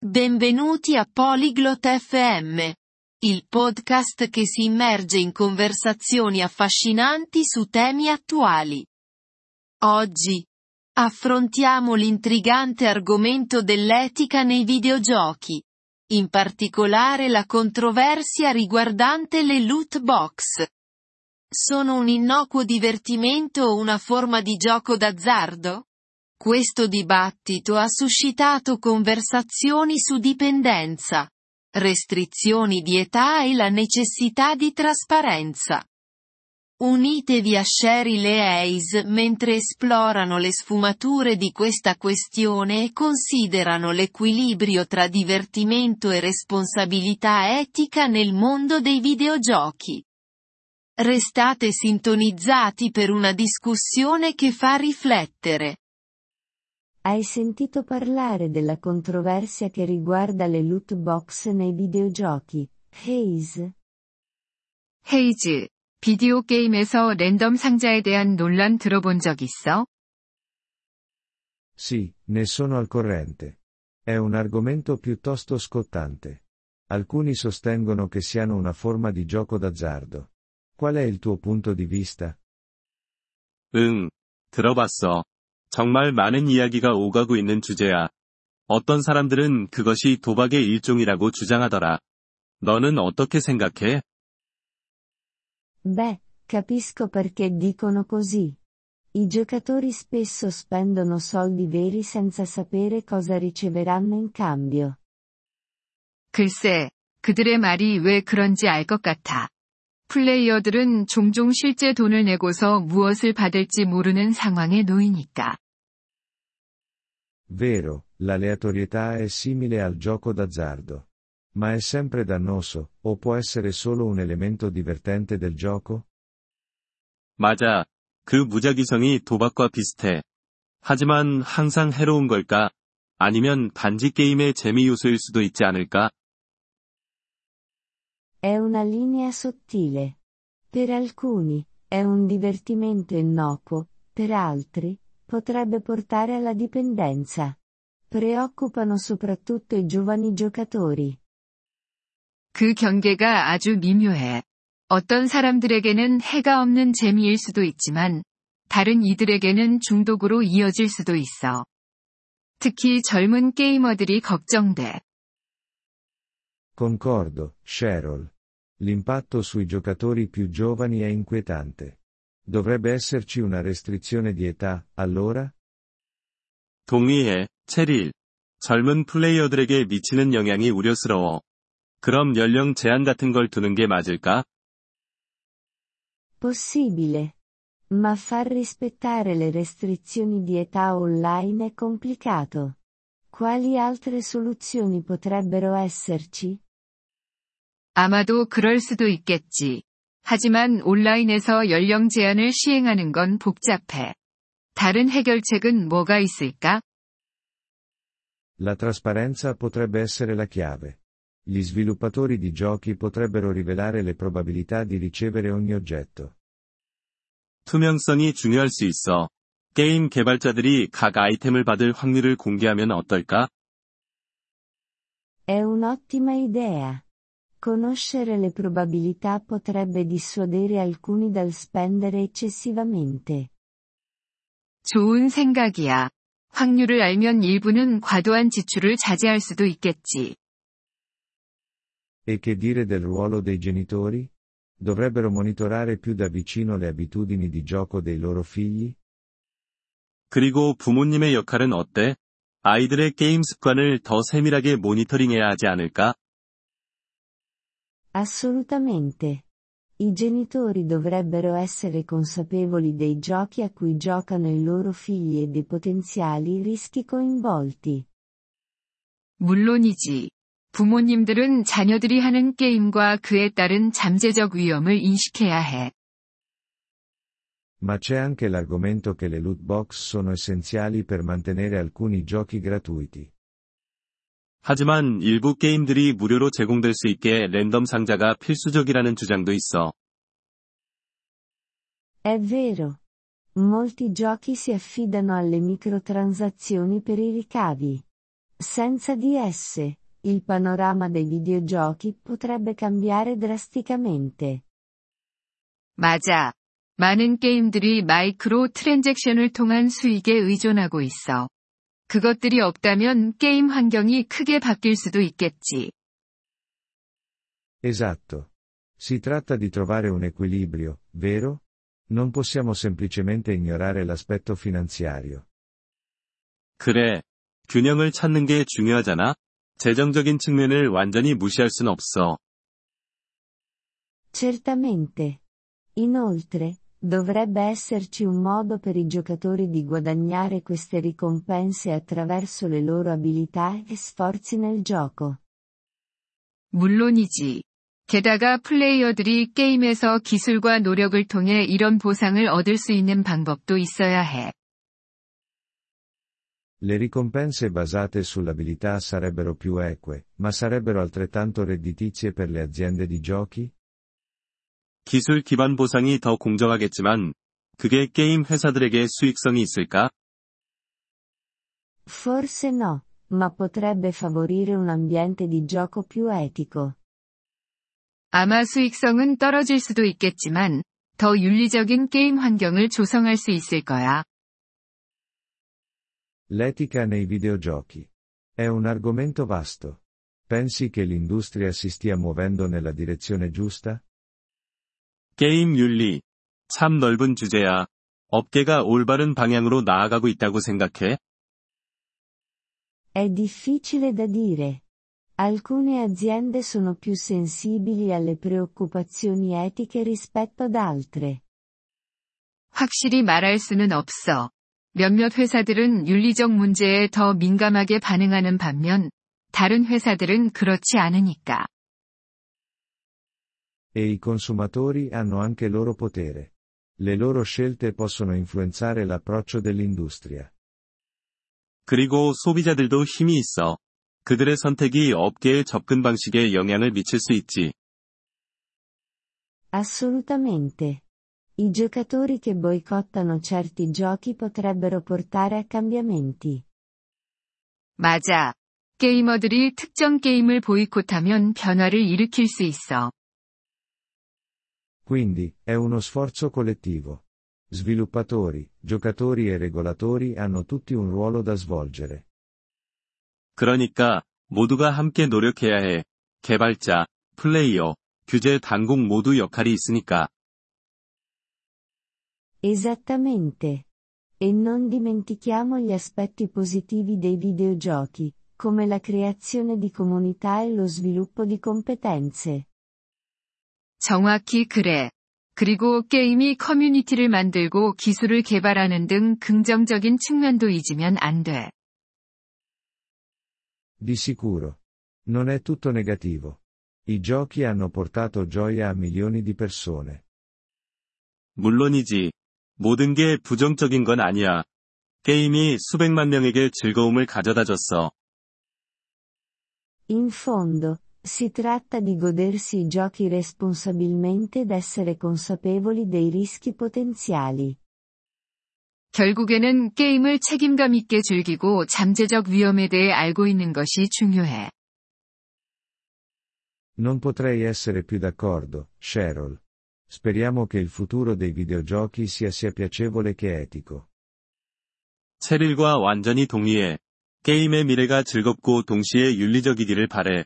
Benvenuti a Polyglot FM, il podcast che si immerge in conversazioni affascinanti su temi attuali. Oggi affrontiamo l'intrigante argomento dell'etica nei videogiochi, in particolare la controversia riguardante le loot box. Sono un innocuo divertimento o una forma di gioco d'azzardo? Questo dibattito ha suscitato conversazioni su dipendenza, restrizioni di età e la necessità di trasparenza. Unitevi a Cheryl e Hayes mentre esplorano le sfumature di questa questione e considerano l'equilibrio tra divertimento e responsabilità etica nel mondo dei videogiochi. Restate sintonizzati per una discussione che fa riflettere. Hai sentito parlare della controversia che riguarda le loot box nei videogiochi, Hayes? 헤이즈, 비디오 게임에서 랜덤 상자에 대한 논란 들어본 적 있어? Sì, ne sono al corrente. È un argomento piuttosto scottante. Alcuni sostengono che siano una forma di gioco d'azzardo. Qual è il tuo punto di vista? 응, 들어봤어. 정말 많은 이야기가 오가고 있는 주제야. 어떤 사람들은 그것이 도박의 일종이라고 주장하더라. 너는 어떻게 생각해? Beh, capisco perché dicono così. I giocatori spesso spendono soldi veri senza sapere cosa riceveranno in cambio. 글쎄, 그들의 말이 왜 그런지 알 것 같아. 플레이어들은 종종 실제 돈을 내고서 무엇을 받을지 모르는 상황에 놓이니까. Vero, l'aleatorietà è simile al gioco d'azzardo. Ma è sempre dannoso, o può essere solo un elemento divertente del gioco? 맞아. 그 무작위성이 도박과 비슷해. 하지만 항상 해로운 걸까? 아니면 단지 게임의 재미 요소일 수도 있지 않을까? È una linea sottile. Per alcuni, è un divertimento innocuo, per altri, potrebbe portare alla dipendenza. Preoccupano soprattutto i giovani giocatori. 그 경계가 아주 미묘해. 어떤 사람들에게는 해가 없는 재미일 수도 있지만, 다른 이들에게는 중독으로 이어질 수도 있어. 특히 젊은 게이머들이 걱정돼. Concordo, Cheryl. L'impatto sui giocatori più giovani è inquietante. Dovrebbe esserci una restrizione di età, allora? 동의해, 체릴. 젊은 플레이어들에게 미치는 영향이 우려스러워. 그럼 연령 제한 같은 걸 두는 게 맞을까? Possibile. Ma far rispettare le restrizioni di età online è complicato. Quali altre soluzioni potrebbero esserci? 아마도 그럴 수도 있겠지. 하지만 온라인에서 연령 제한을 시행하는 건 복잡해. 다른 해결책은 뭐가 있을까? La trasparenza potrebbe essere la chiave. Gli sviluppatori di giochi potrebbero rivelare le probabilità di ricevere ogni oggetto. 투명성이 중요할 수 있어. 게임 개발자들이 각 아이템을 받을 확률을 공개하면 어떨까? È un'ottima idea. Conoscere le probabilità potrebbe dissuadere alcuni dal spendere eccessivamente. 좋은 생각이야. 확률을 알면 일부는 과도한 지출을 자제할 수도 있겠지. E che dire del ruolo dei genitori? Dovrebbero monitorare più da vicino le abitudini di gioco dei loro figli? 그리고 부모님의 역할은 어때? 아이들의 게임 습관을 더 세밀하게 모니터링해야 하지 않을까? Assolutamente. I genitori dovrebbero essere consapevoli dei giochi a cui giocano i loro figli e dei potenziali rischi coinvolti. 물론이지. 부모님들은 자녀들이 하는 게임과 그에 따른 잠재적 위험을 인식해야 해. Ma c'è anche l'argomento che le loot box sono essenziali per mantenere alcuni giochi gratuiti. 하지만 일부 게임들이 무료로 제공될 수 있게 랜덤 상자가 필수적이라는 주장도 있어. È vero. Molti giochi si affidano alle microtransazioni per i ricavi. Senza di esse, il panorama dei videogiochi potrebbe cambiare drasticamente. 맞아. 많은 게임들이 마이크로 트랜잭션을 통한 수익에 의존하고 있어. 그것들이 없다면 게임 환경이 크게 바뀔 수도 있겠지. Esatto. Si tratta di trovare un equilibrio, vero? Non possiamo semplicemente ignorare l'aspetto finanziario. 그래. 균형을 찾는 게 중요하잖아? 재정적인 측면을 완전히 무시할 순 없어. Certamente. Inoltre, dovrebbe esserci un modo per i giocatori di guadagnare queste ricompense attraverso le loro abilità e sforzi nel gioco. 물론이지. 게다가 플레이어들이 게임에서 기술과 노력을 통해 이런 보상을 얻을 수 있는 방법도 있어야 해. Le ricompense basate sull'abilità sarebbero più eque, ma sarebbero altrettanto redditizie per le aziende di giochi? 기술 기반 보상이 더 공정하겠지만, 그게 게임 회사들에게 수익성이 있을까? Forse no, ma potrebbe favorire un ambiente di gioco più etico. 아마 수익성은 떨어질 수도 있겠지만, 더 윤리적인 게임 환경을 조성할 수 있을 거야. L'etica nei videogiochi. È un argomento vasto. Pensi che l'industria si stia muovendo nella direzione giusta? 게임 윤리. 참 넓은 주제야. 업계가 올바른 방향으로 나아가고 있다고 생각해? È difficile da dire. Alcune aziende sono più sensibili alle preoccupazioni etiche rispetto ad altre. 확실히 말할 수는 없어. 몇몇 회사들은 윤리적 문제에 더 민감하게 반응하는 반면, 다른 회사들은 그렇지 않으니까. E i consumatori hanno anche loro potere. Le loro scelte possono influenzare l'approccio dell'industria. 그리고 소비자들도 힘이 있어. 그들의 선택이 업계의 접근 방식에 영향을 미칠 수 있지. Assolutamente. I giocatori che boicottano certi giochi potrebbero portare a cambiamenti. 맞아. 게이머들이 특정 게임을 보이콧하면 변화를 일으킬 수 있어. Quindi, è uno sforzo collettivo. Sviluppatori, giocatori e regolatori hanno tutti un ruolo da svolgere. 그러니까, 모두가 함께 노력해야 해. 개발자, 플레이어, 규제 당국 모두 역할이 있으니까. Esattamente. E non dimentichiamo gli aspetti positivi dei videogiochi, come la creazione di comunità e lo sviluppo di competenze. 정확히 그래. 그리고 게임이 커뮤니티를 만들고 기술을 개발하는 등 긍정적인 측면도 잊으면 안 돼. Di sicuro. Non è tutto negativo. I giochi hanno portato gioia a milioni di persone. 물론이지. 모든 게 부정적인 건 아니야. 게임이 수백만 명에게 즐거움을 가져다 줬어. In fondo, si tratta di godersi i giochi responsabilmente ed essere consapevoli dei rischi potenziali. 결국에는 게임을 책임감 있게 즐기고 잠재적 위험에 대해 알고 있는 것이 중요해. Non potrei essere più d'accordo, Cheryl. Speriamo che il futuro dei videogiochi sia sia piacevole che etico. 체릴과 완전히 동의해. 게임의 미래가 즐겁고 동시에 윤리적이기를 바래.